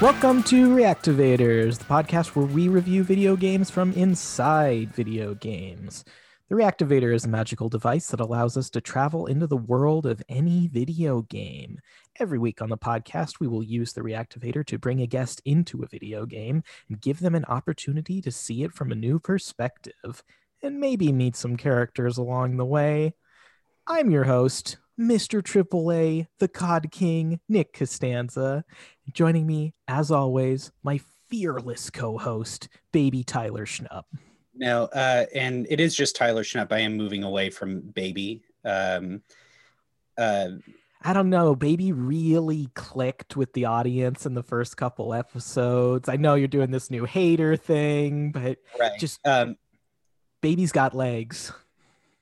Welcome to Reactivators, the podcast where we review video games from inside video games. The Reactivator is a magical device that allows us to travel into the world of any video game. Every week on the podcast, we will use the Reactivator to bring a guest into a video game and give them an opportunity to see it from a new perspective and maybe meet some characters along the way. I'm your host, Mr. AAA, the COD King, Nick Costanza. Joining me, as always, my fearless co-host, Baby Tyler Schnupp. No, uh, and it is just Tyler Schnupp. I am moving away from Baby. Um, uh, I don't know. Baby really clicked with the audience in the first couple episodes. I know you're doing this new hater thing, but right. just um, Baby's got legs.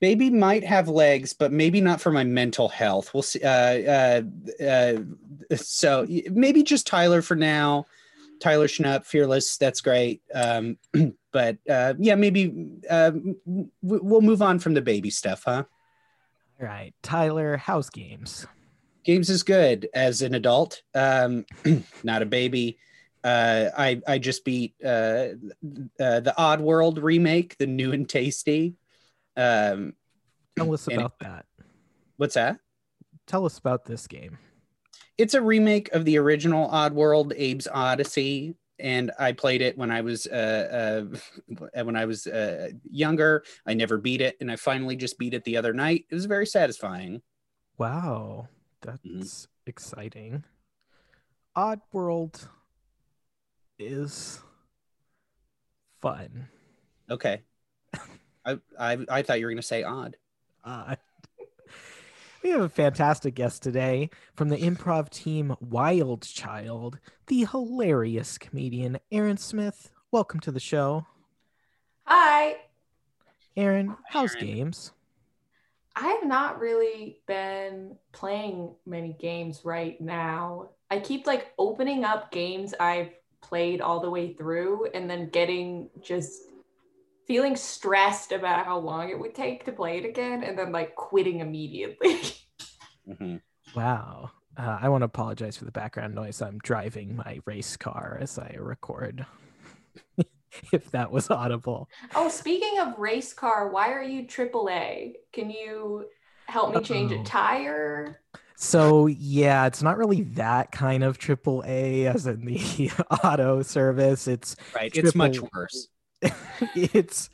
Baby might have legs, but maybe not for my mental health. We'll see. Uh, uh, uh, so maybe just Tyler for now. Tyler Schnupp, fearless. That's great. Um, but uh, yeah, maybe uh, we'll move on from the baby stuff, huh? All right, Tyler. House games? Games is good as an adult, um, not a baby. Uh, I I just beat uh, uh, the Oddworld remake, the new and tasty. Um, Tell us about it, that. What's that? Tell us about this game. It's a remake of the original Oddworld, Abe's Oddysee, and I played it when I was uh, uh, when I was uh, younger. I never beat it, and I finally just beat it the other night. It was very satisfying. Wow, that's mm-hmm. exciting. Odd World is fun. Okay. I, I I thought you were going to say odd. Uh, we have a fantastic guest today from the improv team Wild Child, the hilarious comedian Erin Smith. Welcome to the show. Hi. Erin, how's Erin. games? I have not really been playing many games right now. I keep like opening up games I've played all the way through and then getting just feeling stressed about how long it would take to play it again and then like quitting immediately. mm-hmm. Wow. Uh, I want to apologize for the background noise. I'm driving my race car as I record. if that was audible. Oh, speaking of race car, why are you AAA? Can you help me change Uh-oh. a tire? So yeah, it's not really that kind of AAA as in the auto service. It's right. Triple, it's much worse. it's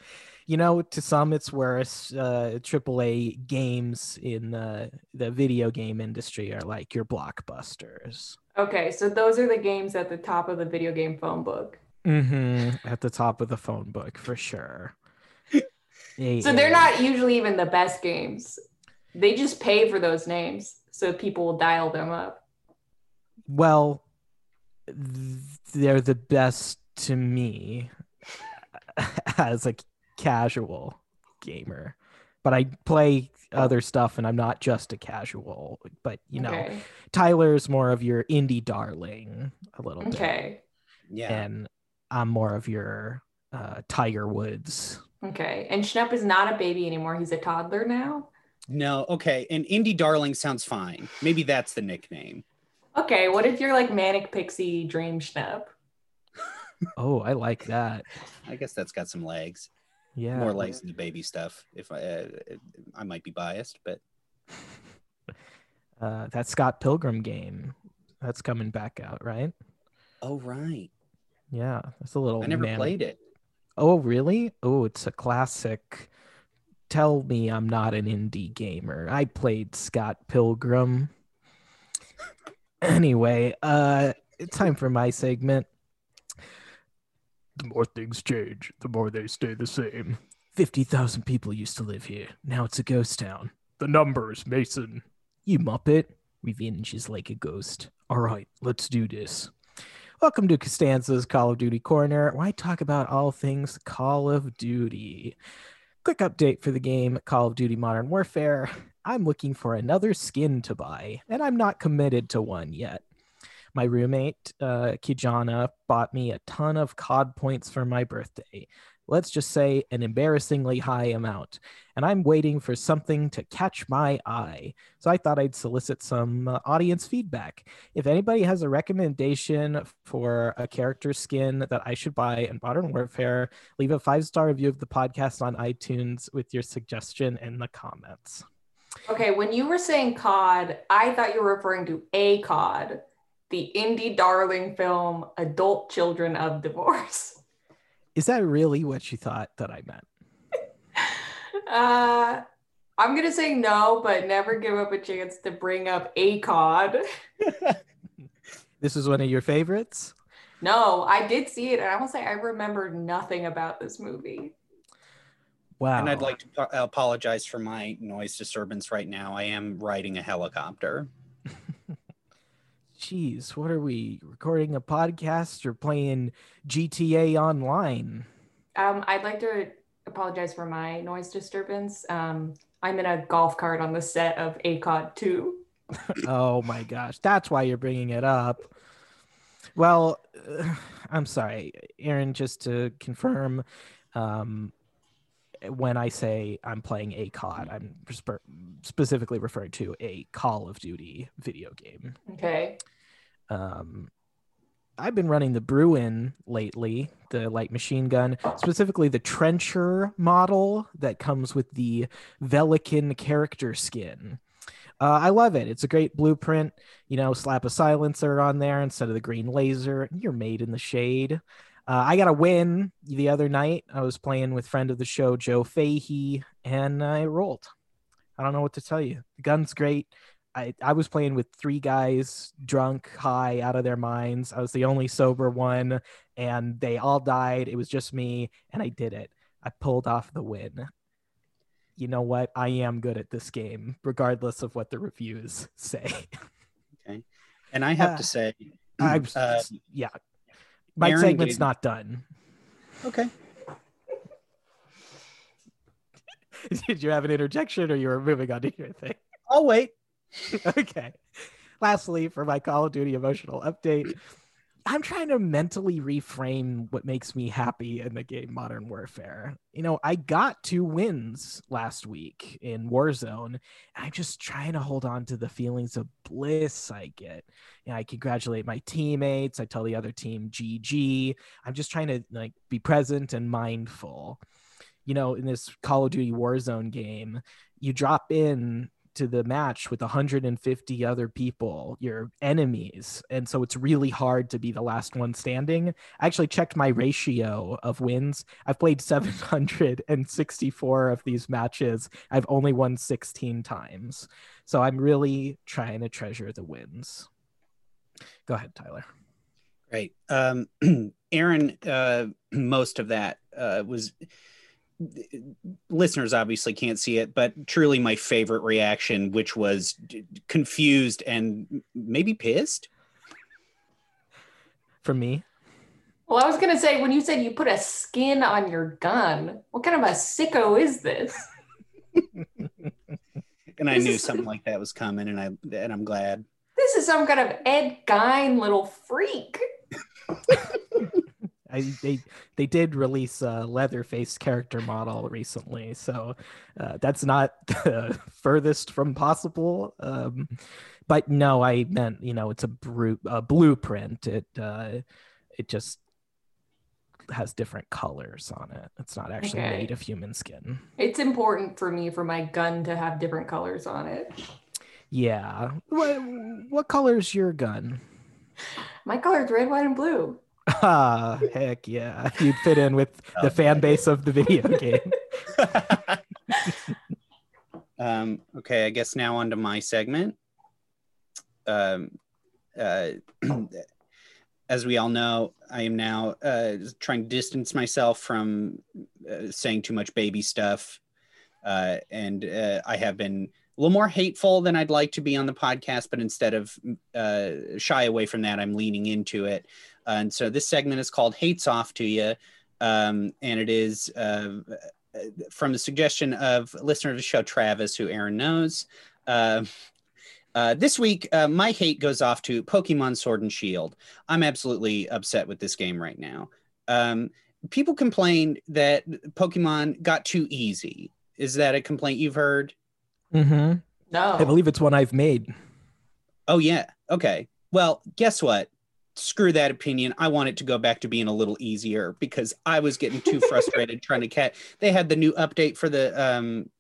you know to some it's worse uh aaa games in uh, the video game industry are like your blockbusters. Okay so those are the games at the top of the video game phone book. Mm-hmm at the top of the phone book for sure. So they're not usually even the best games. They just pay for those names so people will dial them up. Well they're the best to me as a casual gamer, but I play other stuff and I'm not just a casual. But you know, okay. Tyler's more of your indie darling a little bit. Okay. Yeah. And I'm more of your uh, Tiger Woods. Okay. And Schnupp is not a baby anymore. He's a toddler now. No. Okay. And indie darling sounds fine. Maybe that's the nickname. Okay. What if you're like manic pixie dream Schnupp? Oh, I like that. I guess that's got some legs. Yeah, more legs than the baby stuff. If I, uh, I might be biased, but uh, that Scott Pilgrim game that's coming back out, right? Oh, right. Yeah, that's a little. I never manic. played it. Oh, really? Oh, it's a classic. Tell me I'm not an indie gamer. I played Scott Pilgrim. anyway, uh, it's time for my segment. The more things change, the more they stay the same. 50,000 people used to live here. Now it's a ghost town. The numbers, Mason. You muppet. Revenge is like a ghost. All right, let's do this. Welcome to Costanza's Call of Duty Corner, where I talk about all things Call of Duty. Quick update for the game Call of Duty Modern Warfare. I'm looking for another skin to buy, and I'm not committed to one yet my roommate uh, Kijana bought me a ton of COD points for my birthday. let's just say an embarrassingly high amount. And I'm waiting for something to catch my eye. So I thought I'd solicit some uh, audience feedback. If anybody has a recommendation for a character skin that I should buy in Modern Warfare, leave a five star review of the podcast on iTunes with your suggestion in the comments. Okay, when you were saying COD, I thought you were referring to a COD, the indie darling film Adult Children of Divorce. Is that really what you thought that I meant? Uh, I'm gonna say no, but never give up a chance to bring up a COD. This is one of your favorites? No, I did see it, and I will say I remember nothing about this movie. Wow. And I'd like to po- apologize for my noise disturbance right now. I am riding a helicopter. Jeez, what are we recording a podcast or playing GTA online? Um, I'd like to apologize for my noise disturbance. Um, I'm in a golf cart on the set of ACOD 2. oh my gosh, that's why you're bringing it up. Well, uh, I'm sorry, Erin. Just to confirm, um, when I say I'm playing a COD, I'm spe- specifically referring to a Call of Duty video game. Okay. Um, I've been running the Bruen lately, the light machine gun, specifically the Trencher model that comes with the Velikan character skin. Uh, I love it. It's a great blueprint. You know, slap a silencer on there instead of the green laser. And you're made in the shade. Uh, I got a win the other night. I was playing with friend of the show, Joe Fahey, and I rolled. I don't know what to tell you. The gun's great. I, I was playing with three guys drunk, high, out of their minds. I was the only sober one, and they all died. It was just me, and I did it. I pulled off the win. You know what? I am good at this game, regardless of what the reviews say. Okay. And I have Uh, to say, uh, yeah, my Aaron segment's gave- not done. okay. Did you have an interjection, or you were moving on to your thing? I'll wait. okay. Lastly, for my Call of Duty emotional update, I'm trying to mentally reframe what makes me happy in the game Modern Warfare. You know, I got two wins last week in Warzone. I'm just trying to hold on to the feelings of bliss I get. You know, I congratulate my teammates. I tell the other team GG. I'm just trying to like be present and mindful. You know, in this Call of Duty Warzone game, you drop in to the match with 150 other people, your enemies. And so it's really hard to be the last one standing. I actually checked my ratio of wins. I've played 764 of these matches. I've only won 16 times. So I'm really trying to treasure the wins. Go ahead, Tyler. Great. Um, Erin, uh, most of that uh, was listeners obviously can't see it, but truly my favorite reaction, which was d- confused and maybe pissed. For me, Well, I was gonna say when you said you put a skin on your gun, what kind of a sicko is this? And I This knew is- something like that was coming, and I and I'm glad. This is some kind of Ed Gein little freak. I, they they did release a Leatherface character model recently, so uh, that's not the furthest from possible. Um, but no, I meant you know it's a, bru- a blueprint. It uh, it just has different colors on it. It's not actually Okay. made of human skin. It's important for me for my gun to have different colors on it. Yeah. What what color's your gun? My color's red, white, and blue. Ah, heck yeah! You'd fit in with the fan base of the video game. um, okay, I guess now onto my segment. Um, uh, as we all know, I am now uh, trying to distance myself from uh, saying too much baby stuff, uh, and uh, I have been a little more hateful than I'd like to be on the podcast. But instead of uh, shy away from that, I'm leaning into it. And so this segment is called "Hates Off to You," um, and it is uh, from the suggestion of listener of the show, Travis, who Erin knows. Uh, uh, this week, uh, my hate goes off to Pokemon Sword and Shield. I'm absolutely upset with this game right now. Um, people complained that Pokemon got too easy. Is that a complaint you've heard? Mm-hmm. No. I believe it's one I've made. Oh yeah. Okay. Well, guess what? Screw that opinion. I want it to go back to being a little easier because I was getting too frustrated trying to catch. They had the new update for the um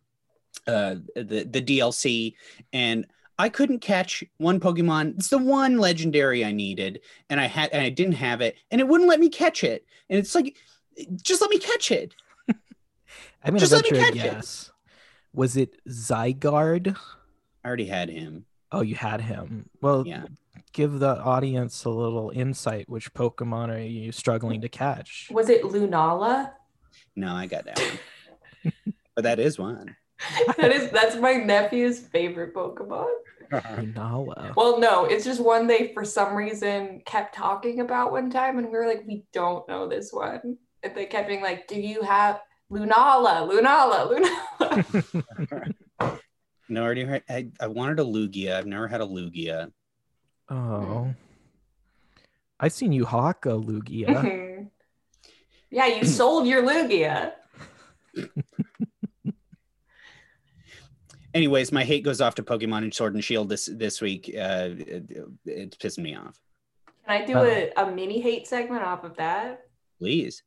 uh the the DLC and I couldn't catch one Pokemon. It's the one legendary I needed, and I had and I didn't have it, and it wouldn't let me catch it. And it's like, just let me catch it. I'm gonna Just let me catch it. guess. Was it Zygarde? I already had him. Oh, you had him. Well, Yeah. give the audience a little insight. Which Pokemon are you struggling to catch? Was it Lunala? No, I got that one. but that is one. that is that's my nephew's favorite Pokemon. Lunala. Well, no, it's just one they for some reason kept talking about one time, and we were like, we don't know this one. And they kept being like, Do you have Lunala, Lunala, Lunala? No, I already heard, I, I wanted a Lugia. I've never had a Lugia. Oh. I've seen you hawk a Lugia. yeah, you sold your Lugia. Anyways, my hate goes off to Pokemon and Sword and Shield this this week. Uh, it, it's pissing me off. Can I do a, a mini hate segment off of that? Please.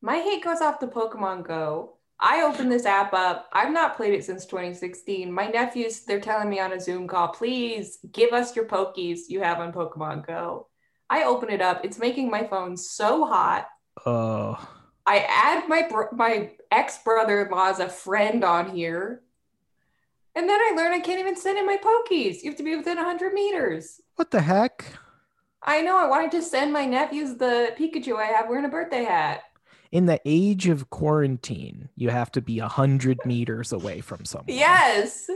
My hate goes off to Pokemon Go. I opened this app up. I've not played it since 2016. My nephews, they're telling me on a Zoom call, please give us your Pokies you have on Pokemon Go. I open it up. It's making my phone so hot. Oh. I add my bro- my ex brother in law as a friend on here. And then I learn I can't even send in my Pokies. You have to be within 100 meters. What the heck? I know. I wanted to send my nephews the Pikachu I have wearing a birthday hat. In the age of quarantine, you have to be a hundred meters away from someone. Yes.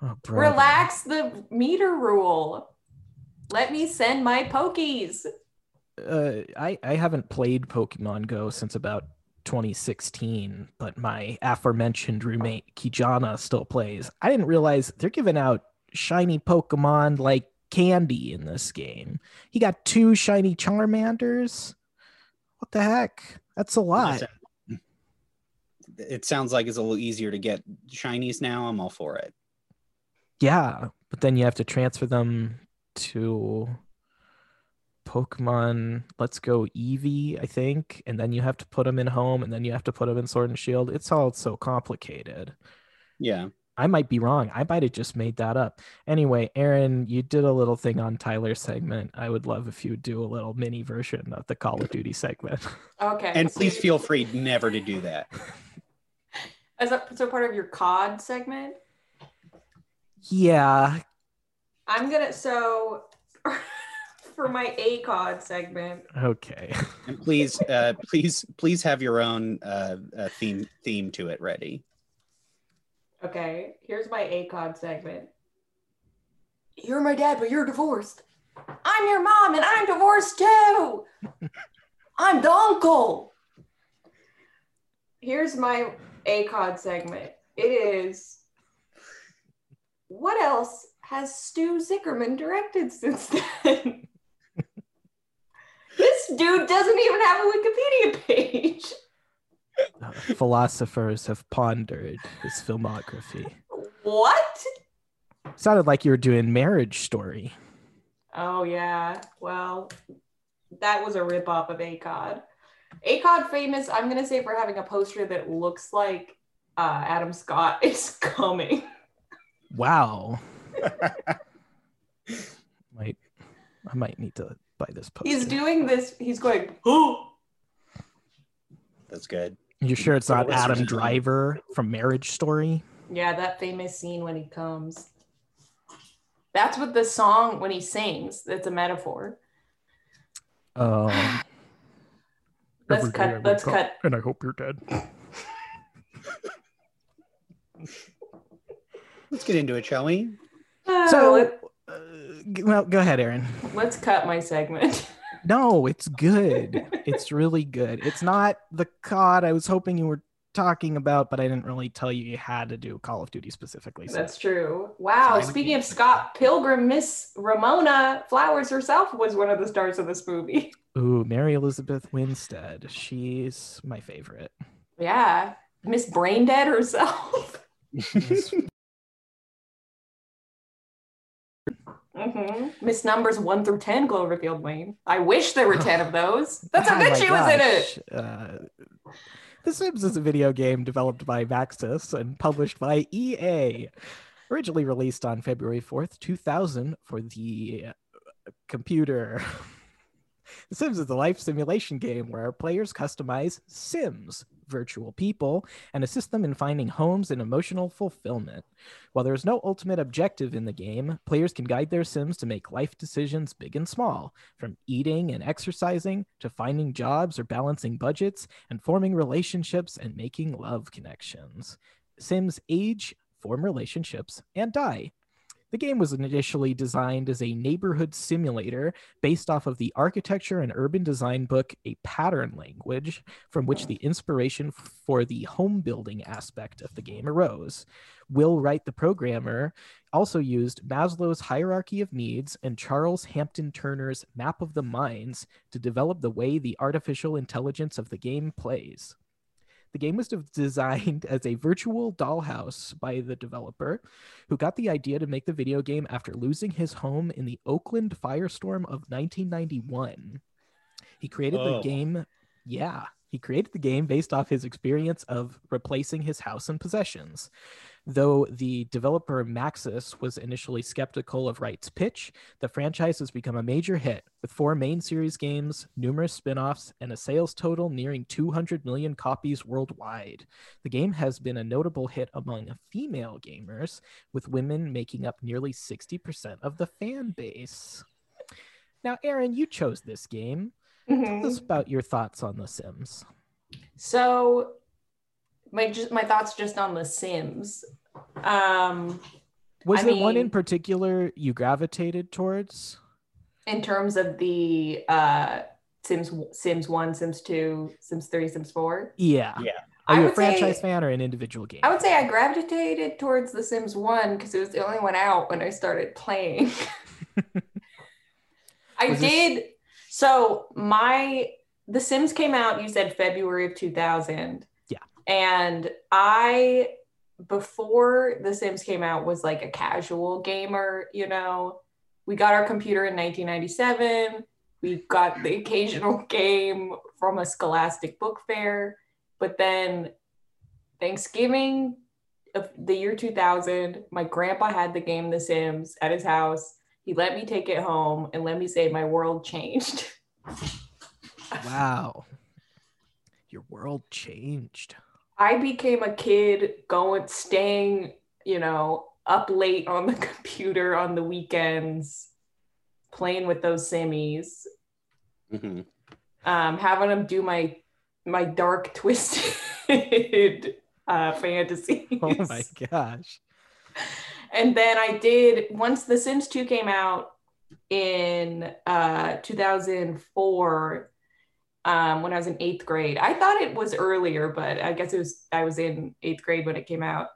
Oh. Relax the meter rule. Let me send my Pokies. uh, I I haven't played Pokemon Go since about 2016, but my aforementioned roommate Kijana still plays. I didn't realize they're giving out shiny Pokemon like candy in this game. He got two shiny Charmanders. What the heck? That's a lot. It sounds like it's a little easier to get shinies now. I'm all for it. Yeah, but then you have to transfer them to Pokemon Let's Go Eevee, I think, and then you have to put them in home, and then you have to put them in Sword and Shield. It's all so complicated. Yeah. I might be wrong. I might have just made that up. Anyway, Erin, you did a little thing on Tyler's segment. I would love if you would do a little mini version of the Call of Duty segment. Okay. And please feel free never to do that. As a, so part of your COD segment, yeah, I'm gonna so for my ACOD segment. okay. And please, uh, please, please have your own uh, uh, theme theme to it ready. Okay, here's my ACOD segment. You're my dad, but you're divorced. I'm your mom, and I'm divorced too. I'm the uncle. Here's my ACOD segment. It is. What else has Stu Zicherman directed since then? this dude doesn't even have a Wikipedia page. Uh, philosophers have pondered his filmography. What? Sounded like you were doing Marriage Story. Oh yeah. Well, that was a ripoff of ACOD. ACOD famous, I'm gonna say for having a poster that looks like uh, Adam Scott is coming. Wow. might I might need to buy this poster. He's doing this. He's going. Oh, That's good. You sure it's not Adam Driver from Marriage Story? yeah, that famous scene when he comes. That's what the song when he sings. That's a metaphor. Um, Let's cut. Let's cut. And I hope you're dead. Let's get into it, shall we? Uh, So, uh, well, go ahead, Erin. let's cut my segment. No, it's good. it's really good. It's not the COD I was hoping you were talking about, but I didn't really tell you you had to do Call of Duty specifically. So That's true. Wow. Fine. Speaking of Scott Pilgrim, Miss Ramona Flowers herself was one of the stars of this movie. Ooh, Mary Elizabeth Winstead. She's my favorite. Yeah. Miss Brain Dead herself. hmm Miss Numbers 1 through 10, Cloverfield Lane. I wish there were 10 of those. That's how Oh good my she was in it. gosh. Uh, the Sims is a video game developed by Maxis and published by EA. Originally released on February 4th, 2000 for the computer. The Sims is a life simulation game where players customize Sims, virtual people, and assist them in finding homes and emotional fulfillment. While there is no ultimate objective in the game, players can guide their Sims to make life decisions big and small, from eating and exercising to finding jobs or balancing budgets and forming relationships and making love connections. Sims age, form relationships, and die. The game was initially designed as a neighborhood simulator based off of the architecture and urban design book A Pattern Language, from which the inspiration for the home building aspect of the game arose. Will Wright, the programmer, also used Maslow's hierarchy of needs and Charles Hampden-Turner's map of the minds to develop the way the artificial intelligence of the game plays. The game was designed as a virtual dollhouse by the developer, who got the idea to make the video game after losing his home in the Oakland firestorm of 1991. He created Whoa. the oh. game, yeah, he created the game based off his experience of replacing his house and possessions. Though the developer Maxis was initially skeptical of Wright's pitch, the franchise has become a major hit, with four main series games, numerous spin offs, and a sales total nearing 200 million copies worldwide. The game has been a notable hit among female gamers, with women making up nearly 60% of the fan base. Now, Erin, you chose this game. Mhm. Tell us about your thoughts on The Sims. So my just my thoughts just on the Sims. Um Was I there one in particular you gravitated towards? in terms of the uh Sims Sims 1, Sims 2, Sims 3, Sims 4. Yeah. Yeah. Are you a would say- franchise fan or an individual game? I would say I gravitated towards the Sims 1 because it was the only one out when I started playing. I Was this- did so my the Sims came out, you said February of 2000. Yeah. And I before the Sims came out was like a casual gamer, you know. We got our computer in 1997. We got the occasional game from a scholastic book fair, but then Thanksgiving of the year 2000, my grandpa had the game The Sims at his house. He let me take it home and let me say my world changed. Wow. Your world changed. I became a kid going, staying, you know, up late on the computer on the weekends, playing with those simmies, Mhm. um, having them do my my dark twisted uh, fantasies. Oh my gosh. and then I did once The Sims 2 came out in uh, 2004 um, when I was in eighth grade. I thought it was earlier, but I guess it was I was in eighth grade when it came out.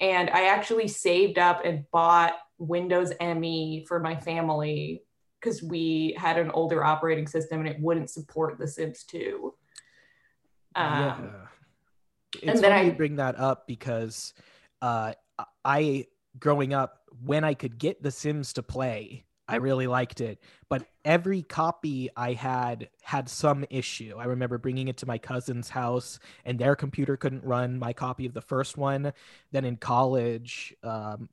And I actually saved up and bought Windows ME for my family because we had an older operating system and it wouldn't support The Sims 2. Um, yeah. It's then funny I- you bring that up because uh, I, growing up, when I could get The Sims to play, I really liked it. But every copy I had had some issue. I remember bringing it to my cousin's house, and their computer couldn't run my copy of the first one. Then in college, um,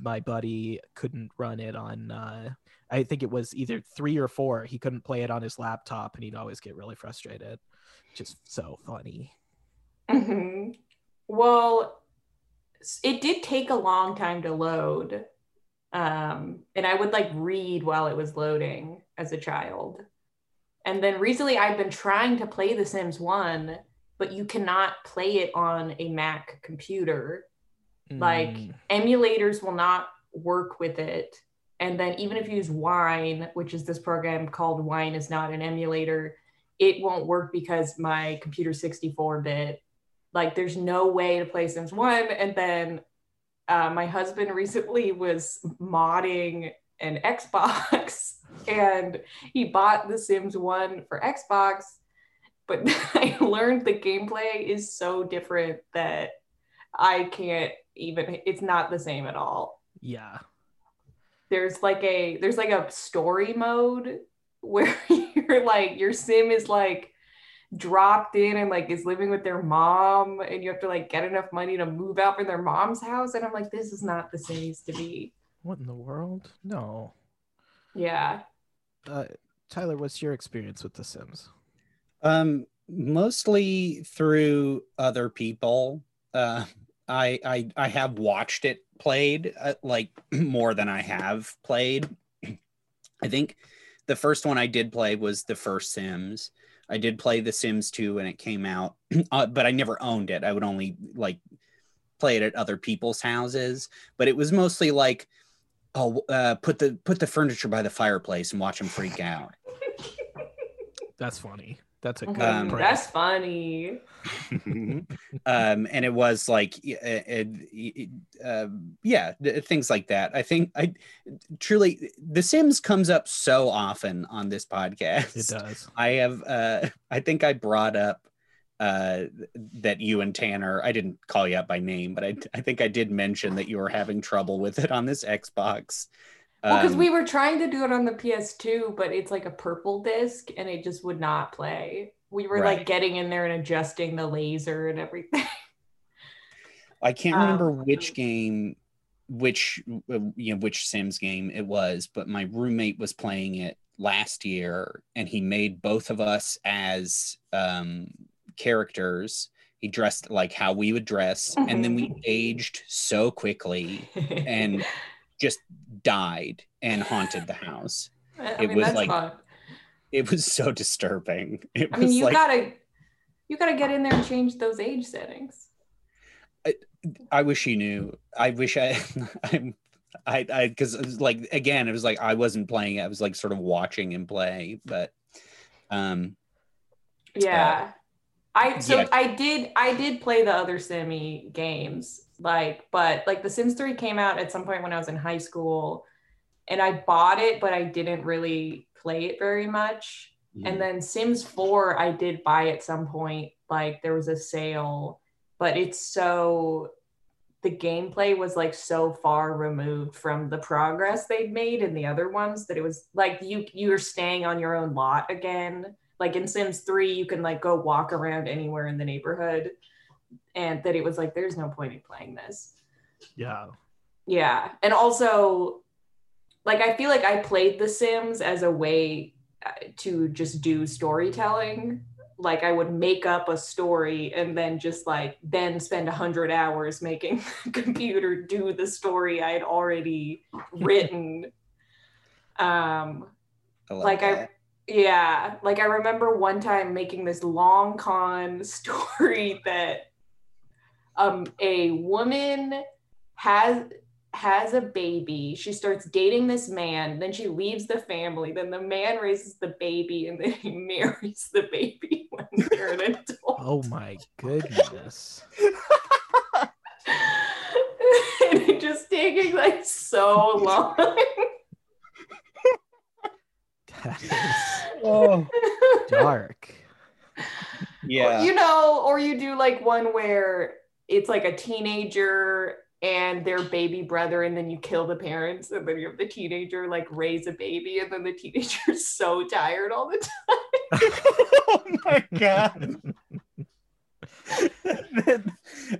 my buddy couldn't run it on. Uh, I think it was either three or four. He couldn't play it on his laptop, and he'd always get really frustrated. Just so funny. hmm Well, it did take a long time to load. Um, and I would like read while it was loading as a child. And then recently I've been trying to play The Sims 1, but you cannot play it on a Mac computer. Like Mm, emulators will not work with it. And then even if you use Wine, which is this program called Wine is not an emulator, it won't work because my computer 64 bit. Like there's no way to play Sims 1. And then uh, my husband recently was modding an Xbox and he bought The Sims 1 for Xbox. But I learned the gameplay is so different that I can't even, it's not the same at all. Yeah. There's like a there's like a story mode where you're like your sim is like dropped in and like is living with their mom and you have to like get enough money to move out from their mom's house and i'm like this is not the sims to be What in the world? No. yeah Uh, Tyler, what's your experience with The Sims? Um, mostly through other people. Uh, I I I have watched it played uh, like more than I have played. I think the first one I did play was the first Sims. I did play The Sims 2 when it came out, uh, but I never owned it. I would only like play it at other people's houses. But it was mostly like, oh, uh, put the put the furniture by the fireplace and watch them freak out. That's funny. That's a good Um, that's funny um, and it was like, y- uh, uh, uh, yeah, things like that. I think I truly, The Sims comes up so often on this podcast. It does. I have, uh, I think I brought up uh, that you and Tanner, I didn't call you out by name, but I, I think I did mention that you were having trouble with it on this Xbox. Well because Um, we were trying to do it on the ps2 but it's like a purple disc and it just would not play we were Right. like getting in there and adjusting the laser and everything I can't Um, remember which game, which uh, you know which Sims game it was, but my roommate was playing it last year, and he made both of us as um, characters. He dressed like how we would dress, and then we aged so quickly and just died and haunted the house. I it mean, was like- fun. It was so disturbing. It I mean, you like gotta you gotta get in there and change those age settings. I wish you knew. I wish I, I'm, I, I, because like again, it was like I wasn't playing. I was like sort of watching him play, but, um, Yeah. I so yeah. I did I did play the other Simi games like but like the Sims 3 came out at some point when I was in high school and I bought it but I didn't really play it very much. Mm-hmm. And then Sims 4 I did buy at some point like there was a sale but it's so the gameplay was like so far removed from the progress they'd made in the other ones that it was like you you're staying on your own lot again. Like in sims 3 you can like go walk around anywhere in the neighborhood and that it was like there's no point in playing this. Yeah. yeah. And also like i feel like i played the sims as a way uh, to just do storytelling. Like i would make up a story and then just like then spend 100 hours making the computer do the story i had already written. Um I love like I yeah, like I remember one time making this long con story that um a woman has has a baby. She starts dating this man, then she leaves the family, then the man raises the baby and then he marries the baby when they're an adult. Oh my goodness. and it just taking like so long. That is oh dark. yeah. you know, or you do like one where it's like a teenager and their baby brother, and then you kill the parents, and then you have the teenager like raise a baby, and then the teenager's so tired all the time. oh my god.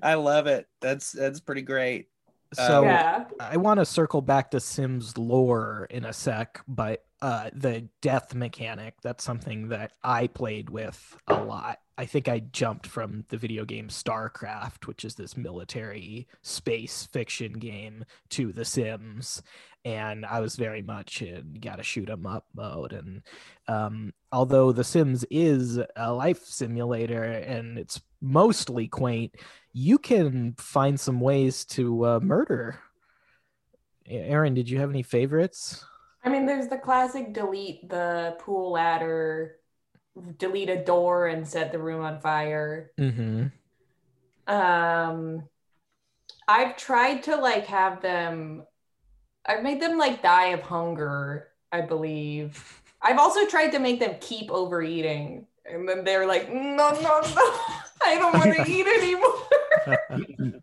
I love it. That's that's pretty great. So Um, yeah. I want to circle back to Sims lore in a sec, but uh, the death mechanic, that's something that I played with a lot. I think I jumped from the video game StarCraft, which is this military space fiction game, to The Sims. And I was very much in gotta shoot 'em up mode. And um, although The Sims is a life simulator and it's mostly quaint, you can find some ways to uh, murder. Erin, did you have any favorites? I mean, there's the classic delete the pool ladder, delete a door and set the room on fire. Mm-hmm. Um, I've tried to like have them I've made them like die of hunger, I believe. I've also tried to make them keep overeating. And then they're like, no, no, no, I don't want to eat anymore.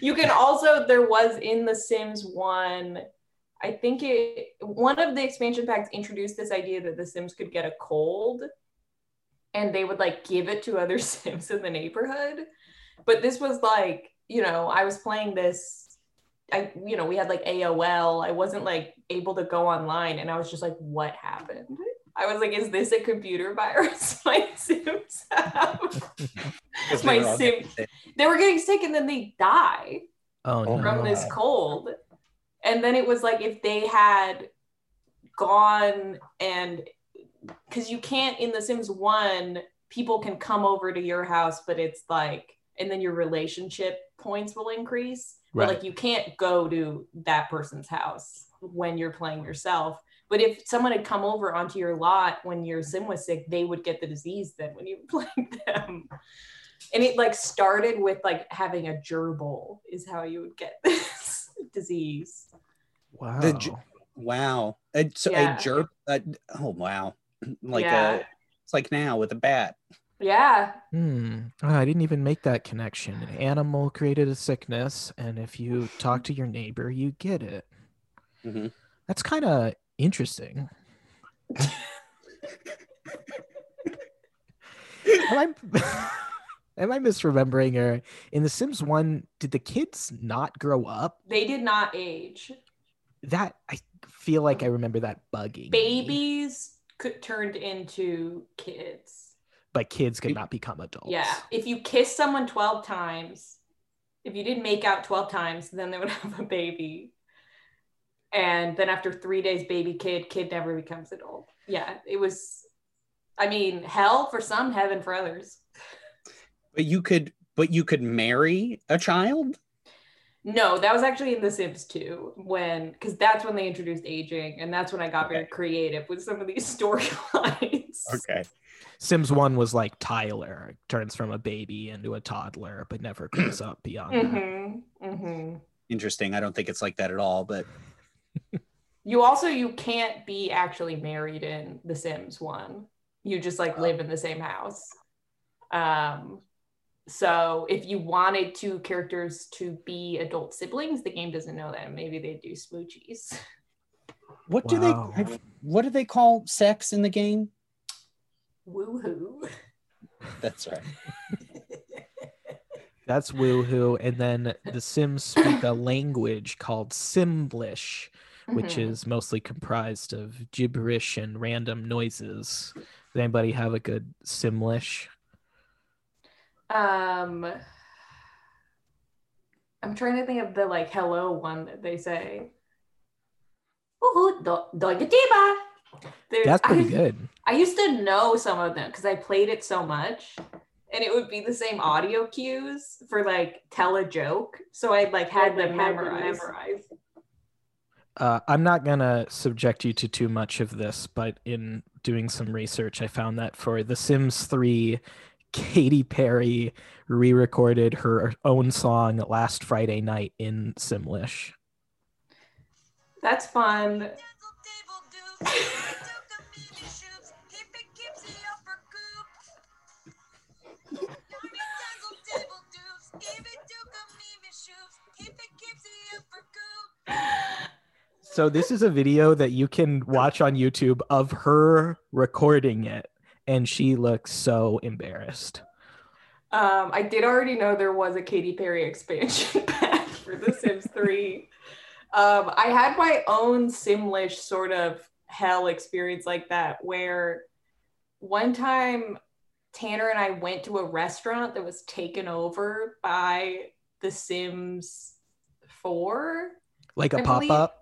you can also, there was in The Sims 1, I think it, one of the expansion packs introduced this idea that The Sims could get a cold and they would like give it to other Sims in the neighborhood. But this was like, you know, I was playing this I, you know, we had like AOL. I wasn't like able to go online, and I was just like, "What happened?" I was like, "Is this a computer virus?" My Sims have. My they were sim- getting sick. they were getting sick, and then they die Oh, Oh, no. from this cold. And then it was like if they had gone and because you can't in The Sims 1, people can come over to your house, but it's like, and then your relationship points will increase. But Right. like you can't go to that person's house when you're playing yourself. But if someone had come over onto your lot when your sim was sick, they would get the disease then when you were playing them. And it like started with like having a gerbil is how you would get this disease. Wow. The Wow. A, so Yeah. a jerk. Uh, oh wow. Like Yeah. a. It's like now with a bat. Yeah. Hmm. Oh, I didn't even make that connection. An animal created a sickness, and if you talk to your neighbor, you get it. Mhm. That's kind of interesting. am, I, am I misremembering? Or in The Sims 1, did the kids not grow up? They did not age. That I feel like I remember that bugging. Babies could turned into kids. but kids could not become adults. Yeah. If you kiss someone 12 times, if you didn't make out 12 times, then they would have a baby. And then after three days, baby kid, kid never becomes adult. Yeah. It was, I mean, hell for some, heaven for others. But you could. But you could marry a child. No, that was actually in The Sims 2 when, because that's when they introduced aging. And that's when I got very creative with some of these storylines. Okay. Sims 1 was like Tyler turns from a baby into a toddler, but never grows up beyond. Mm-hmm. Mm-hmm. Interesting. I don't think it's like that at all. But You also you can't be actually married in The Sims one. You just like live in the same house. Um so if you wanted two characters to be adult siblings, the game doesn't know that. Maybe they do smoochies. what do Wow. they? What do they call sex in the game? Woohoo. That's right. That's woohoo. And then the Sims speak a language called Simlish, which Mhm. is mostly comprised of gibberish and random noises. Does anybody have a good Simlish? Um I'm trying to think of the like hello one that they say. Woohoo, do- doigatiba. There's- That's pretty I- good. I used to know some of them because I played it so much, and it would be the same audio cues for like tell a joke. So I like had them memorized. Uh, I'm not gonna subject you to too much of this, but in doing some research, I found that for The Sims 3, Katy Perry re-recorded her own song last Friday night in Simlish. That's fun. So this is a video that you can watch on YouTube of her recording it, and she looks so embarrassed. Um, I did already know there was a Katy Perry expansion pack for The Sims 3. Um, I had my own Simlish sort of hell experience like that, where one time Tanner and I went to a restaurant that was taken over by The Sims 4. Like a pop-up.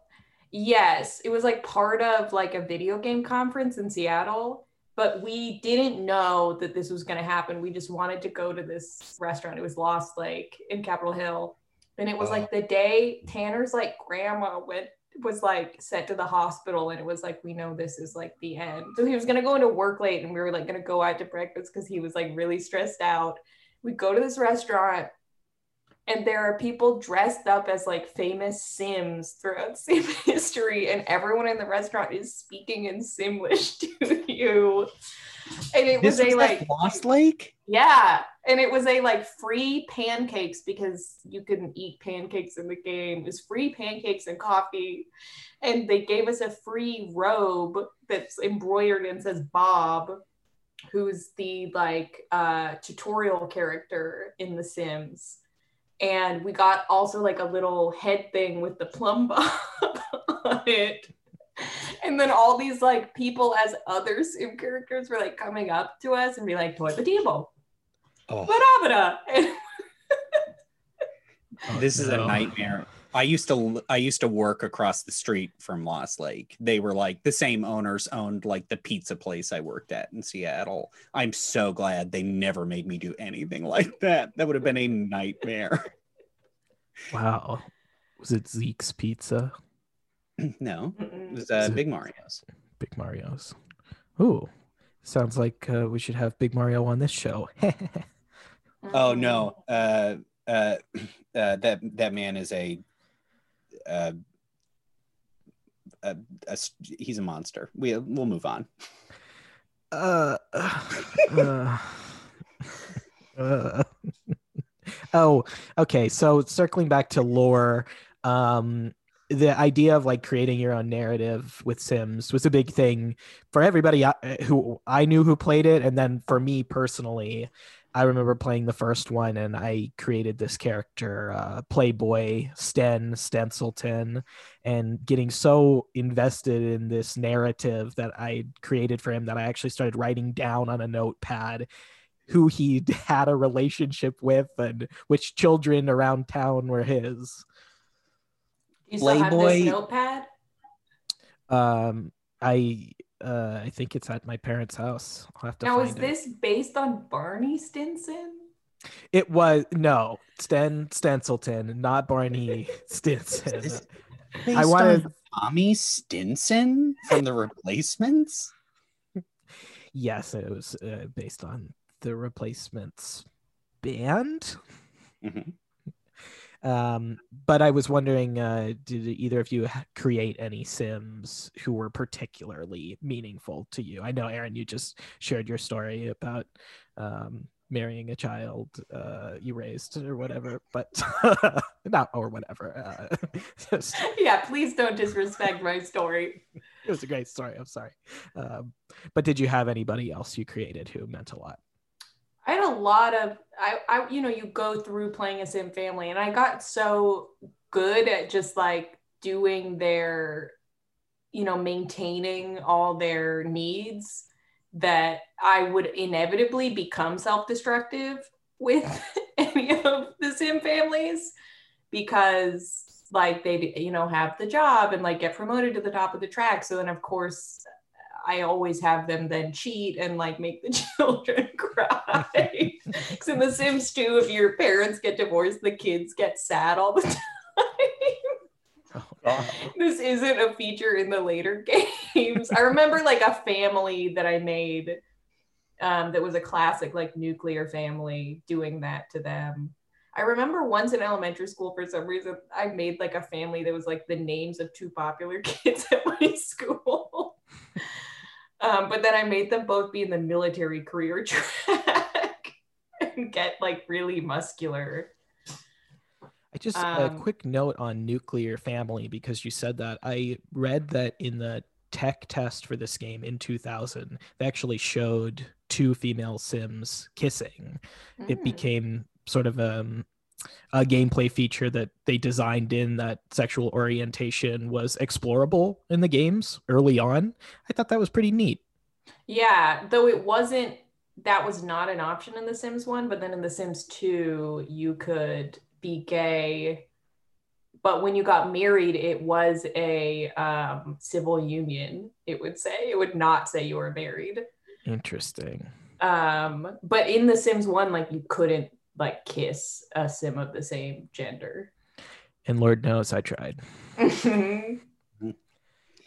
Yes, it was like part of like a video game conference in Seattle, but we didn't know that this was going to happen. We just wanted to go to this restaurant. It was Lost Lake in Capitol Hill. And it was Oh. like the day Tanner's like grandma went was like sent to the hospital and it was like we know this is like the end. So he was going to go into work late and we were like going to go out to breakfast cuz he was like really stressed out. We go to this restaurant and there are people dressed up as like famous Sims throughout Sim history, and everyone in the restaurant is speaking in Simlish to you. And it was was a like like Lost Lake. yeah, and it was a like free pancakes because you couldn't eat pancakes in the game. It was free pancakes and coffee, and they gave us a free robe that's embroidered and says Bob, who's the like uh, tutorial character in The Sims. And we got also like a little head thing with the plumb bob on it. And then all these like people as other sim characters were like coming up to us and be like, Toy Patibo, Oh, Badabada. And oh, this is a nightmare. I used to I used to work across the street from Lost Lake. They were like the same owners owned like the pizza place I worked at in Seattle. I'm so glad they never made me do anything like that. That would have been a nightmare. Wow. Was it Zeke's Pizza? no, it was uh, it- Big Mario's. Big Mario's. Ooh. Sounds like uh, we should have Big Mario on this show. Oh no, uh, uh, uh, that that man is a, uh, a, a he's a monster. We we'll move on. uh, uh, uh, oh, okay. So circling back to lore, um, the idea of like creating your own narrative with Sims was a big thing for everybody uh, who I knew who played it, and then for me personally. I remember playing the first one and I created this character, uh, Playboy Sten Stencilton, and getting so invested in this narrative that I created for him that I actually started writing down on a notepad who he had a relationship with and which children around town were his. Do you still have Playboy- this notepad? Um, I uh, I think it's at my parents' house. I'll have to Now, find is it. this based on Barney Stinson? It was no Sten Stencilton, not Barney Stinson. Is I Based on wanted Tommy Stinson from the Replacements. yes, it was uh, based on the Replacements band. Mhm. Um, but I was wondering, uh, did either of you create any Sims who were particularly meaningful to you? I know, Erin, you just shared your story about um, marrying a child uh, you raised or whatever, but not or whatever. Uh, just, yeah, please don't disrespect my story. it was a great story. I'm sorry. Um, but did you have anybody else you created who meant a lot? I had a lot of I, I you know you go through playing a sim family and I got so good at just like doing their you know maintaining all their needs that I would inevitably become self-destructive with any of the sim families because like they you know have the job and like get promoted to the top of the track. So then of course I always have them then cheat and like make the children cry. Because in The Sims 2, if your parents get divorced, the kids get sad all the time. Oh, this isn't a feature in the later games. I remember like a family that I made um, that was a classic, like nuclear family, doing that to them. I remember once in elementary school, for some reason, I made like a family that was like the names of two popular kids at my school. Um, but then I made them both be in the military career track and get like really muscular. I just a Um, quick note on nuclear family because you said that. I read that in the tech test for this game in 2000, they actually showed two female Sims kissing. It Mm. became sort of um, a gameplay feature that they designed in that sexual orientation was explorable in the games early on. I thought that was pretty neat. Yeah, though it wasn't that was not an option in The Sims 1, but then in The Sims 2, you could be gay. But when you got married, it was a um, civil union, it would say. It would not say you were married. Interesting. Um, but in The Sims 1, like you couldn't like kiss a sim of the same gender. And Lord knows I tried.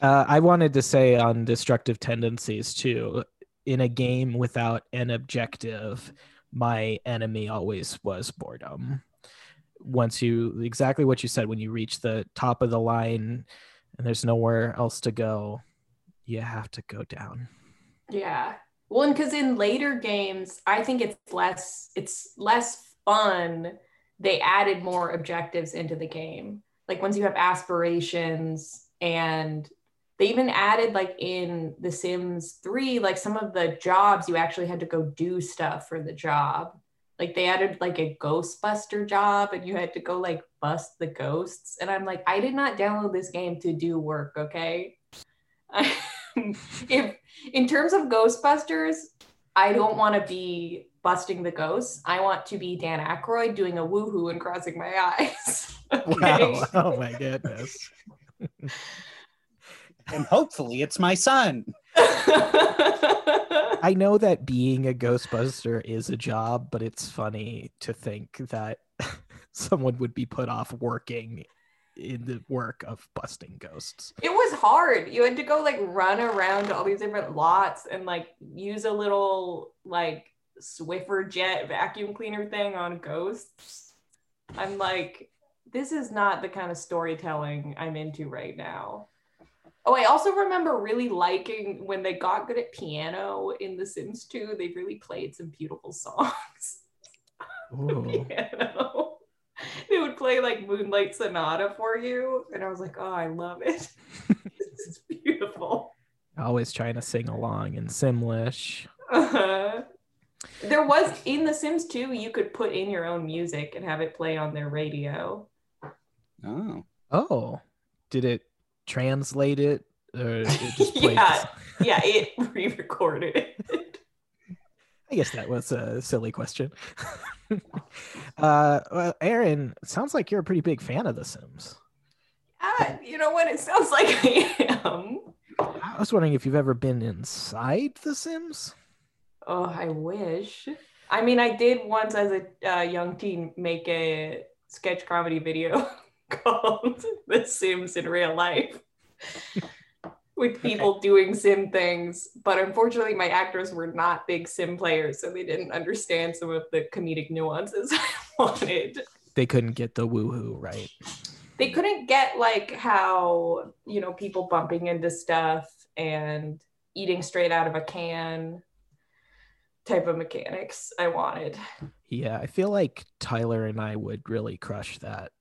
Uh, I wanted to say on destructive tendencies too. In a game without an objective, my enemy always was boredom. once you exactly what you said when you reach the top of the line and there's nowhere else to go, you have to go down. Yeah. Well, and because in later games, I think it's less it's less fun. They added more objectives into the game. Like once you have aspirations and they even added like in the Sims 3, like some of the jobs you actually had to go do stuff for the job. Like they added like a ghostbuster job and you had to go like bust the ghosts. And I'm like, I did not download this game to do work, okay? if in terms of Ghostbusters, I don't want to be busting the ghosts. I want to be Dan Aykroyd doing a woohoo and crossing my eyes. okay? Wow. Oh my goodness. and hopefully it's my son. I know that being a Ghostbuster is a job, but it's funny to think that someone would be put off working in the work of busting ghosts. it was hard. You had to go like run around all these different lots and like use a little like Swiffer jet vacuum cleaner thing on ghosts. I'm like, this is not the kind of storytelling I'm into right now. Oh, I also remember really liking when they got good at piano in The Sims 2, they really played some beautiful songs. Piano. They would play like Moonlight Sonata for you. And I was like, oh, I love it. this is beautiful. Always trying to sing along in Simlish. Uh-huh. There was in The Sims 2, you could put in your own music and have it play on their radio. Oh. Oh, did it translate it? Or it just played yeah, yeah, it re-recorded it. I guess that was a silly question. uh, well, Erin, sounds like you're a pretty big fan of The Sims. Uh, you know what? It sounds like I am. I was wondering if you've ever been inside The Sims. Oh, I wish. I mean, I did once as a uh, young teen make a sketch comedy video called The Sims in Real Life with people doing sim things. But unfortunately, my actors were not big sim players, so they didn't understand some of the comedic nuances I wanted. They couldn't get the woohoo right. They couldn't get like how, you know, people bumping into stuff and eating straight out of a can type of mechanics I wanted. Yeah, I feel like Tyler and I would really crush that.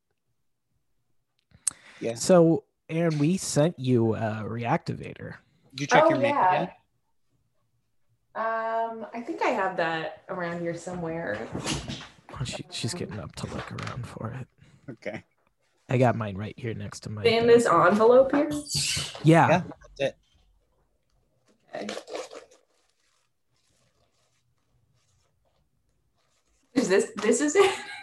Yeah. So, Erin, we sent you a reactivator. Did you check Oh, your mail yeah. yet? Um, I think I have that around here somewhere. Oh, she, she's getting up to look around for it. Okay. I got mine right here next to my. In this envelope here. Yeah. Yeah. That's it. Okay. Is this this is it?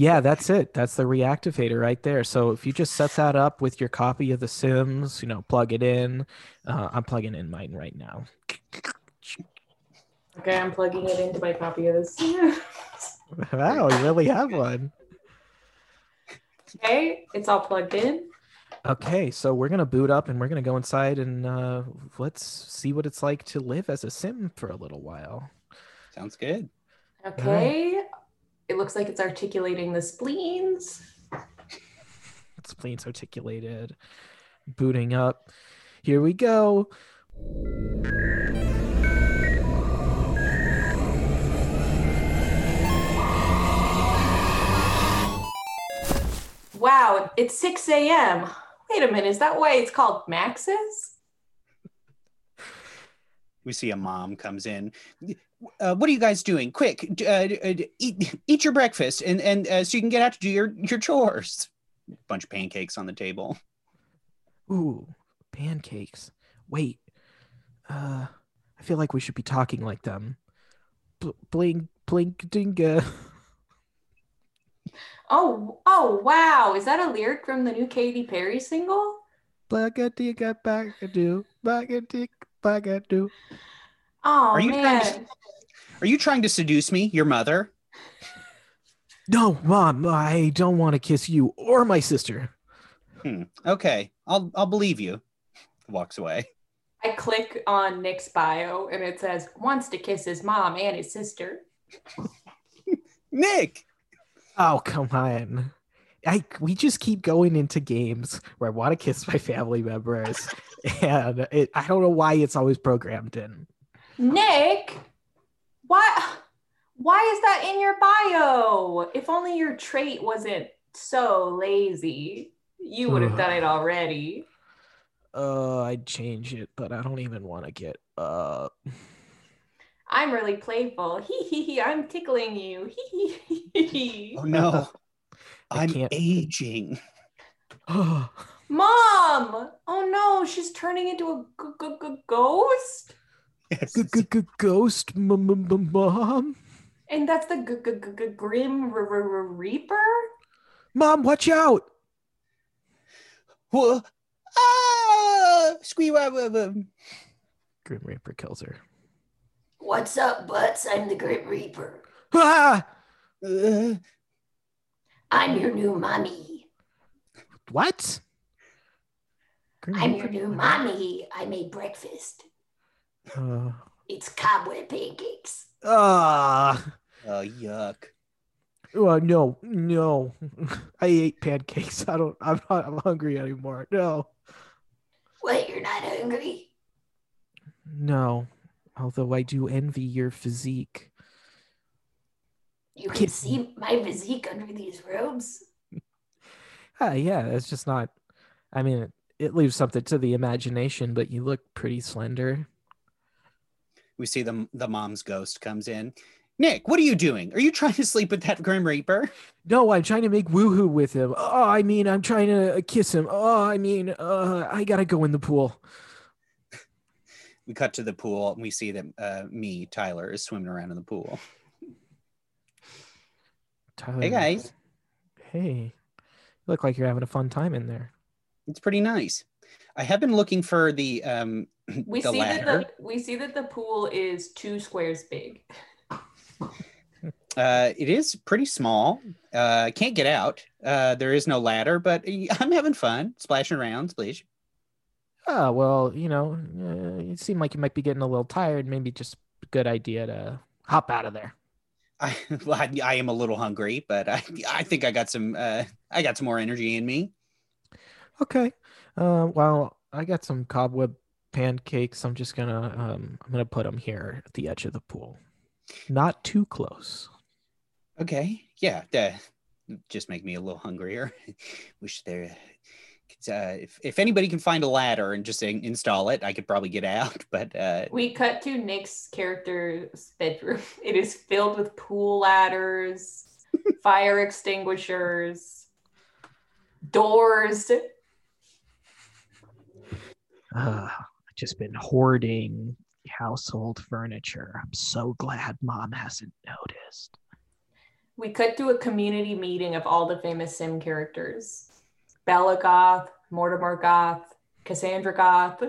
Yeah, that's it. That's the reactivator right there. So if you just set that up with your copy of The Sims, you know, plug it in. Uh, I'm plugging in mine right now. Okay, I'm plugging it into my copy of this. Wow, you really have one. okay, it's all plugged in. Okay, so we're gonna boot up and we're gonna go inside and uh, let's see what it's like to live as a sim for a little while. Sounds good. Okay. It looks like it's articulating the spleens. Spleens articulated, booting up. Here we go. Wow, it's 6 a.m. Wait a minute, is that why it's called Maxis? We see a mom comes in. Uh, what are you guys doing? Quick, uh, d- uh, d- eat eat your breakfast, and and uh, so you can get out to do your your chores. Bunch of pancakes on the table. Ooh, pancakes. Wait. Uh, I feel like we should be talking like them. Bl- blink, blink, dinga. Oh, oh wow. Is that a lyric from the new Katy Perry single? Blacka dinga, backa do, backa dick, backa do. Oh Are you trying man. to- Are you trying to seduce me, your mother? No, mom, I don't want to kiss you or my sister. Hmm. Okay, I'll I'll believe you. Walks away. I click on Nick's bio and it says wants to kiss his mom and his sister. Nick. Oh, come on. I we just keep going into games where I want to kiss my family members, and it, I don't know why it's always programmed in. Nick, why why is that in your bio? If only your trait wasn't so lazy, you would have done it already. Uh, I'd change it, but I don't even want to get uh. I'm really playful. Hee hee hee. I'm tickling you. Hee hee hee hee. Oh no, I I'm can't- aging. Mom! Oh no, she's turning into a g- g- g- ghost? Yes, G- g- g- Ghost m- m- m- mom, And that's the g- g- g- g- Grim R- R- R- Reaper? mom, watch out! Wha- Ah! Squee. Grim Reaper kills her. What's up, Butts? I'm the Grim Reaper. Ah! Uh, I'm your new mommy. What? Grim I'm Reaper? your new mommy. I made breakfast. Uh, It's cobweb pancakes. ah. oh yuck. Uh, no, no. I ate pancakes. I don't. I'm not. I'm hungry anymore. No, What, you're not hungry? no. Although I do envy your physique. You can see my physique under these robes? Ah, yeah. It's just not. I mean, it, leaves something to the imagination, but you look pretty slender. We see the the mom's ghost comes in. Nick, what are you doing? Are you trying to sleep with that Grim Reaper? No, I'm trying to make woohoo with him. Oh, I mean, I'm trying to kiss him. Oh, I mean, uh, I gotta go in the pool. We cut to the pool and we see that uh, me, Tyler, is swimming around in the pool. Tyler, Hey guys, Hey, you look like you're having a fun time in there. It's pretty nice. I have been looking for the um We the see ladder. that the we see that the pool is two squares big. Uh, it is pretty small. Uh, I can't get out. Uh, there is no ladder, but I'm having fun splashing around, splish. Oh, well, you know, uh, you seem like you might be getting a little tired. Maybe just a good idea to hop out of there. I, well, I, I am a little hungry, but I, I think I got some. Uh, I got some more energy in me. Okay. Uh, well, I got some cobweb pancakes. I'm just gonna, um, I'm gonna put them here at the edge of the pool, not too close. Okay, yeah, that just make me a little hungrier. Wish there. Uh, if if anybody can find a ladder and just in- install it, I could probably get out. But uh, We cut to Nick's character's bedroom. It is filled with pool ladders, fire extinguishers, doors. Uh, I've just been hoarding household furniture. I'm so glad mom hasn't noticed. We could do a community meeting of all the famous Sim characters. Bella Goth, Mortimer Goth, Cassandra Goth,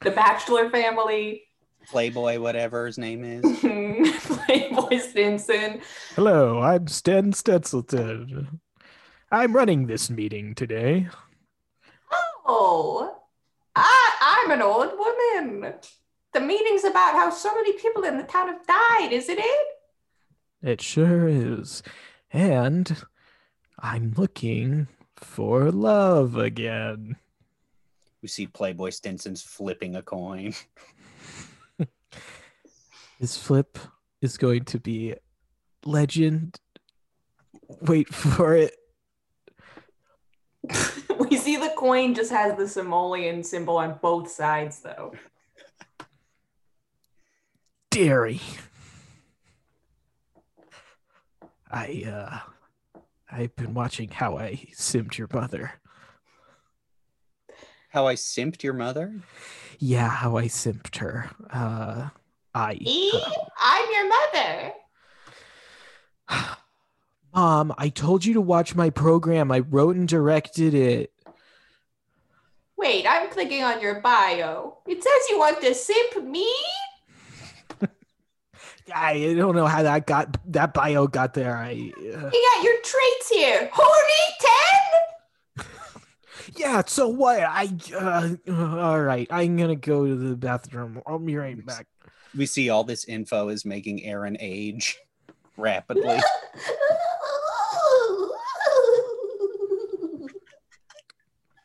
the Bachelor family, Playboy, whatever his name is. Playboy Stinson. Hello, I'm Stan Stetzelton. I'm running this meeting today. Oh, I, I'm an old woman. The meeting's about how so many people in the town have died, isn't it? It sure is. And I'm looking for love again. We see Playboy Stinson's flipping a coin. This flip is going to be legend. Wait for it. we see the coin just has the simoleon symbol on both sides, though. Dairy. I uh I've been watching how I simmed your mother. How I simped your mother? Yeah, how I simped her. Uh I E, I'm your mother. Mom, I told you to watch my program. I wrote and directed it. Wait, I'm clicking on your bio. It says you want to simp me? I don't know how that got that bio got there. I uh, You got your traits here. Horny 10? yeah. So what? I uh, uh, all right. I'm gonna go to the bathroom. I'll be right back. We see all this info is making Erin age rapidly.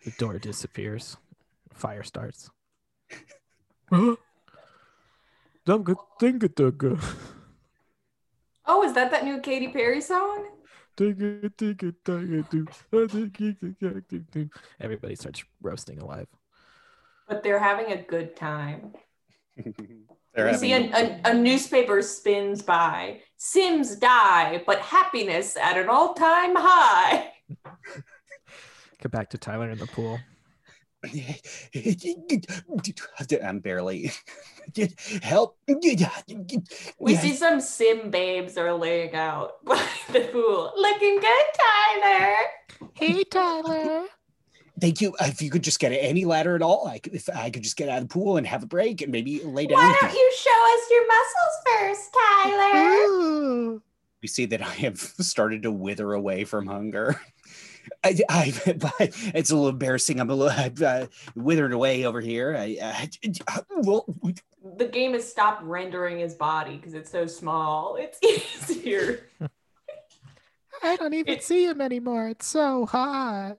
The door disappears. Fire starts. Huh? Dunga, dinga, dunga. Oh, is that that new Katy Perry song? Everybody starts roasting alive. But they're having a good time. They're see a, a, a newspaper spins by. Sims die, but happiness at an all-time high. Get back to Tyler in the pool. I'm barely help. We see some sim babes are laying out by the pool. Looking good, Tyler. Hey, Tyler. Thank you. If you could just get any ladder at all, I could, if I could just get out of the pool and have a break and maybe lay down. Why don't you show us your muscles first, Tyler? we see that I have started to wither away from hunger. I, I, it's a little embarrassing. I'm a little I've, uh, withered away over here. I, uh, well, The game has stopped rendering his body because it's so small. It's easier. I don't even It- see him anymore. It's so hot.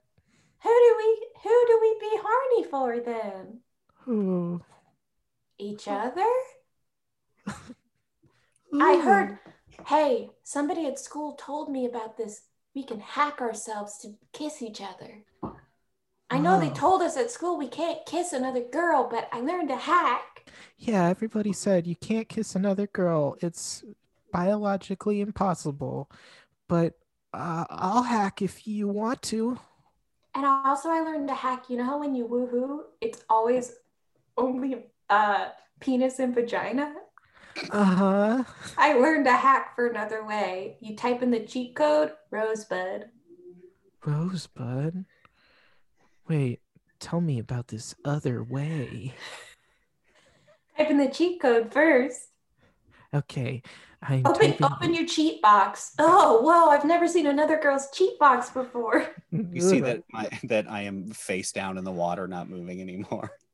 Who do we who do we be horny for then? Ooh. Each other? I heard, hey, somebody at school told me about this. We can hack ourselves to kiss each other. I know they told us at school we can't kiss another girl, but I learned to hack. Yeah, everybody said you can't kiss another girl. It's biologically impossible. But uh, I'll hack if you want to. And also, I learned to hack. You know how when you woohoo, it's always only uh, penis and vagina? Uh huh. I learned a hack for another way. You type in the cheat code, Rosebud. Rosebud. Wait, tell me about this other way. Type in the cheat code first. Okay, I'm Open, typing. open your cheat box. Oh, whoa! I've never seen another girl's cheat box before. you see that my, that I am face down in the water, not moving anymore.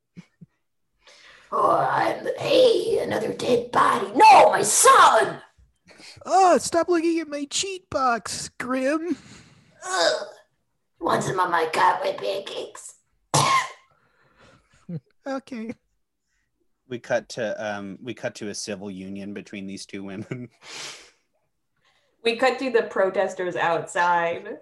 Oh, I'm, hey, another dead body. No, my son. Oh, stop looking at my cheat box, Grim. Ugh. Want some of my cobweb pancakes? Okay. We cut to um, we cut to a civil union between these two women. We cut to the protesters outside.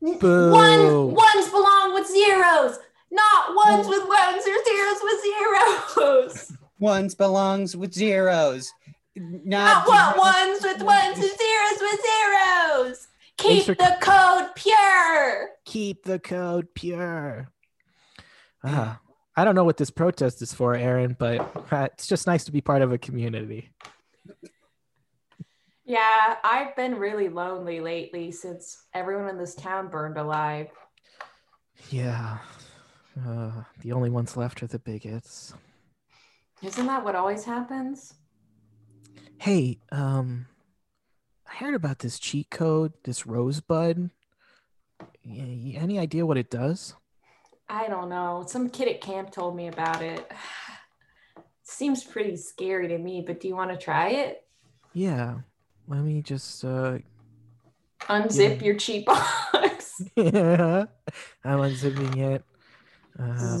Boo. One, ones belong with zeros, not ones with ones or zeros with zeros. Ones belongs with zeros. Not, Not what ones with ones and zeros with zeros. Keep Thanks for- the code pure. Keep the code pure. Ah, I don't know what this protest is for, Erin, but uh, it's just nice to be part of a community. Yeah, I've been really lonely lately since everyone in this town burned alive. Yeah. Uh, the only ones left are the bigots. Isn't that what always happens? Hey, um, I heard about this cheat code, this rosebud. Y- Any idea what it does? I don't know. Some kid at camp told me about it. Seems pretty scary to me, but do you want to try it? Yeah. Let me just uh Unzip Yeah. your cheat box. yeah. I'm unzipping it. Uh,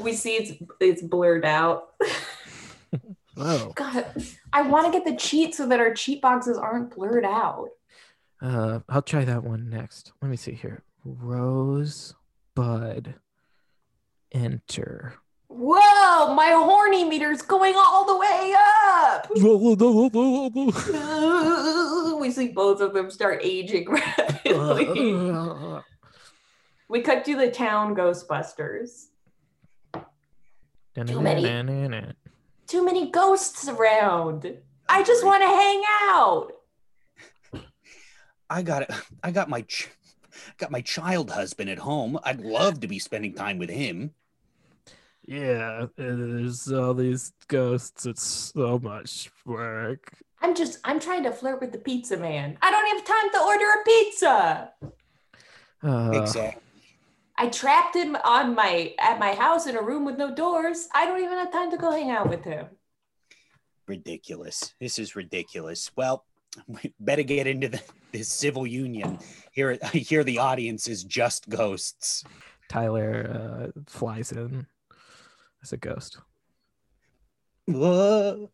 we see it's it's blurred out. whoa. God, I want to get the cheat so that our cheat boxes aren't blurred out. Uh, I'll try that one next. Let me see here. Rosebud. Enter. Whoa, my horny meter's going all the way up. we see both of them start aging rapidly. We cut to the town Ghostbusters. Too many. Too many ghosts around. I just want to hang out. I got it. I got my ch- got my child husband at home. I'd love to be spending time with him. Yeah, there's all these ghosts. It's so much work. I'm just, I'm trying to flirt with the pizza man. I don't have time to order a pizza. Uh, exactly. I trapped him on my at my house in a room with no doors. I don't even have time to go hang out with him. Ridiculous. This is ridiculous. Well, we better get into the, this civil union. Here, I hear the audience is just ghosts. Tyler uh, flies in as a ghost. Whoa.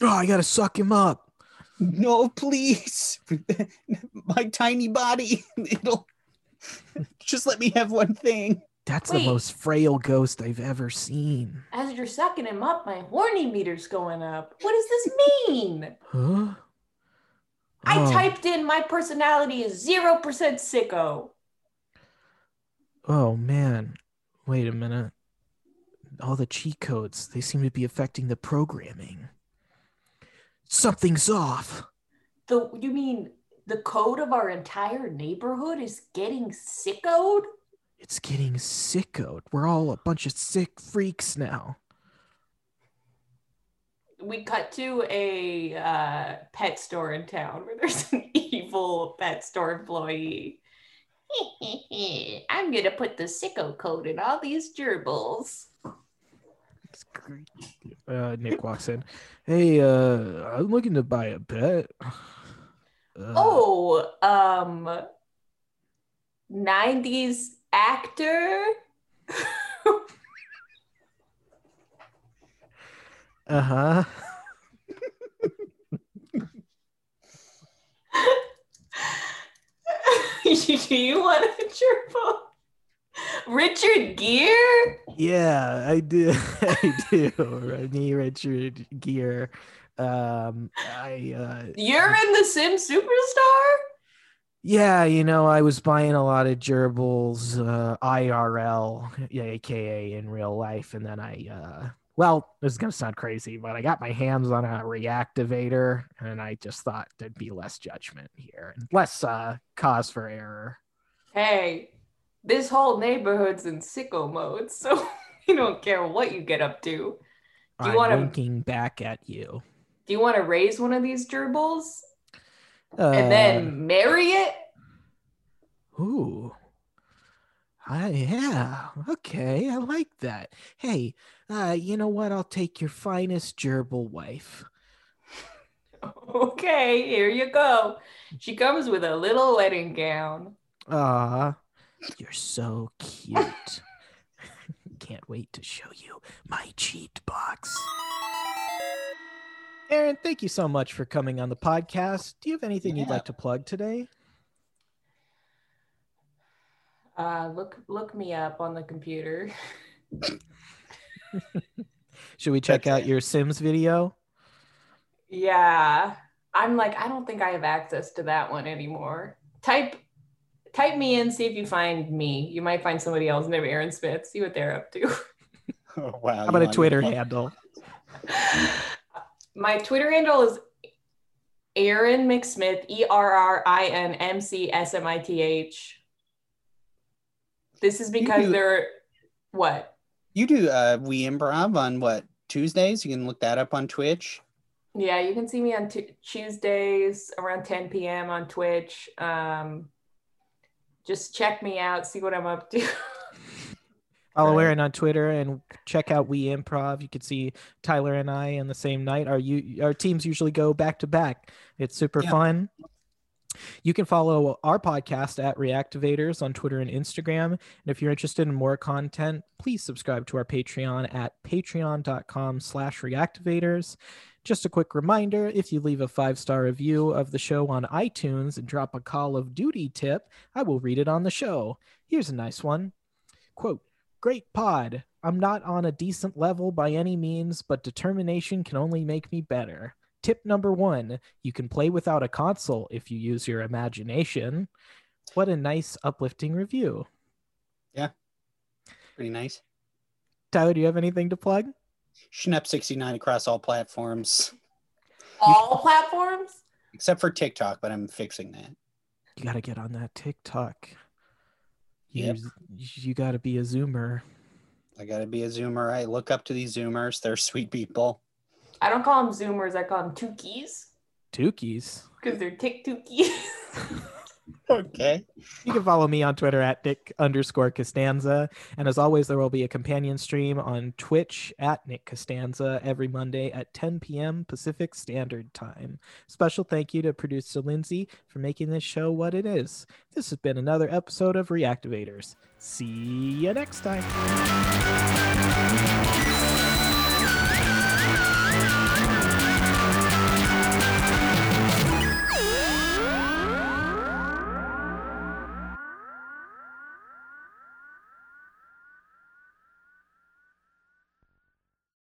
Oh, I gotta suck him up. No, please. My tiny body. It'll just let me have one thing. That's Wait. the most frail ghost I've ever seen. As you're sucking him up, my horny meter's going up. What does this mean? Huh? I Oh, typed in my personality is 0% sicko. Oh man. Wait a minute. All the cheat codes, they seem to be affecting the programming. Something's off. The you mean the code of our entire neighborhood is getting sickoed? It's getting sickoed. We're all a bunch of sick freaks now. We cut to a uh, pet store in town where there's an evil pet store employee. I'm gonna put the sicko code in all these gerbils. Uh, Nick walks in. Hey, uh, I'm looking to buy a pet. Uh, Oh, um, 90s actor. Uh huh. Do you want a gerbil? Richard Gere? Yeah, I do. I do. Me, Richard Gere. Um, I uh, You're in the Sim Superstar? yeah, you know, I was buying a lot of gerbils, uh, IRL, aka in real life, and then I, uh, well, this is gonna sound crazy, but I got my hands on a reactivator, and I just thought there'd be less judgment here and less uh, cause for error. Hey, this whole neighborhood's in sicko mode, so we don't care what you get up to. Do you I'm wanna- winking back at you. Do you want to raise one of these gerbils Uh, and then marry it? Ooh. I, yeah. Okay. I like that. Hey, uh, you know what? I'll take your finest gerbil wife. Okay, here you go. She comes with a little wedding gown. Ah, you're so cute. Can't wait to show you my cheat box. Erin, thank you so much for coming on the podcast. Do you have anything you'd like to plug today? Uh, look, look me up on the computer. Should we check That's out it. your Sims video? Yeah, I'm like, I don't think I have access to that one anymore. Type, type me in, see if you find me. You might find somebody else named Erin Smith. See what they're up to. Oh, wow. How about a Twitter handle? My Twitter handle is Aaron McSmith, E R R I N M C S M I T H. This is because do- they're what? You do uh we improv on what Tuesdays? You can look that up on Twitch. Yeah, you can see me on t- Tuesdays around 10 p.m. on Twitch. Um, just check me out, see what I'm up to. Follow Right. Erin on Twitter and check out We Improv. You can see Tyler and I in the same night. Our you our teams usually go back to back. It's super Yeah. fun. You can follow our podcast at Reactivators on Twitter and Instagram. And if you're interested in more content, please subscribe to our Patreon at patreon.com slash reactivators. Just a quick reminder, if you leave a five-star review of the show on iTunes and drop a Call of Duty tip, I will read it on the show. Here's a nice one. Quote, Great pod. I'm not on a decent level by any means, but determination can only make me better. Tip number one you can play without a console if you use your imagination. What a nice, uplifting review. Yeah. Pretty nice. Tyler, do you have anything to plug? Schnepp69 across all platforms, All platforms? except for TikTok, but I'm fixing that. You got to get on that TikTok. You, Yep. you got to be a Zoomer. I gotta be a Zoomer. I look up to these Zoomers. They're sweet people. I don't call them Zoomers, I call them Tukis Tukis. because they're tick Tukis. okay. You can follow me on Twitter at Nick underscore Costanza. And as always, there will be a companion stream on Twitch at Nick Costanza every Monday at 10 p.m. Pacific Standard Time. Special thank you to producer Lindsay for making this show what it is. This has been another episode of Reactivators. See you next time.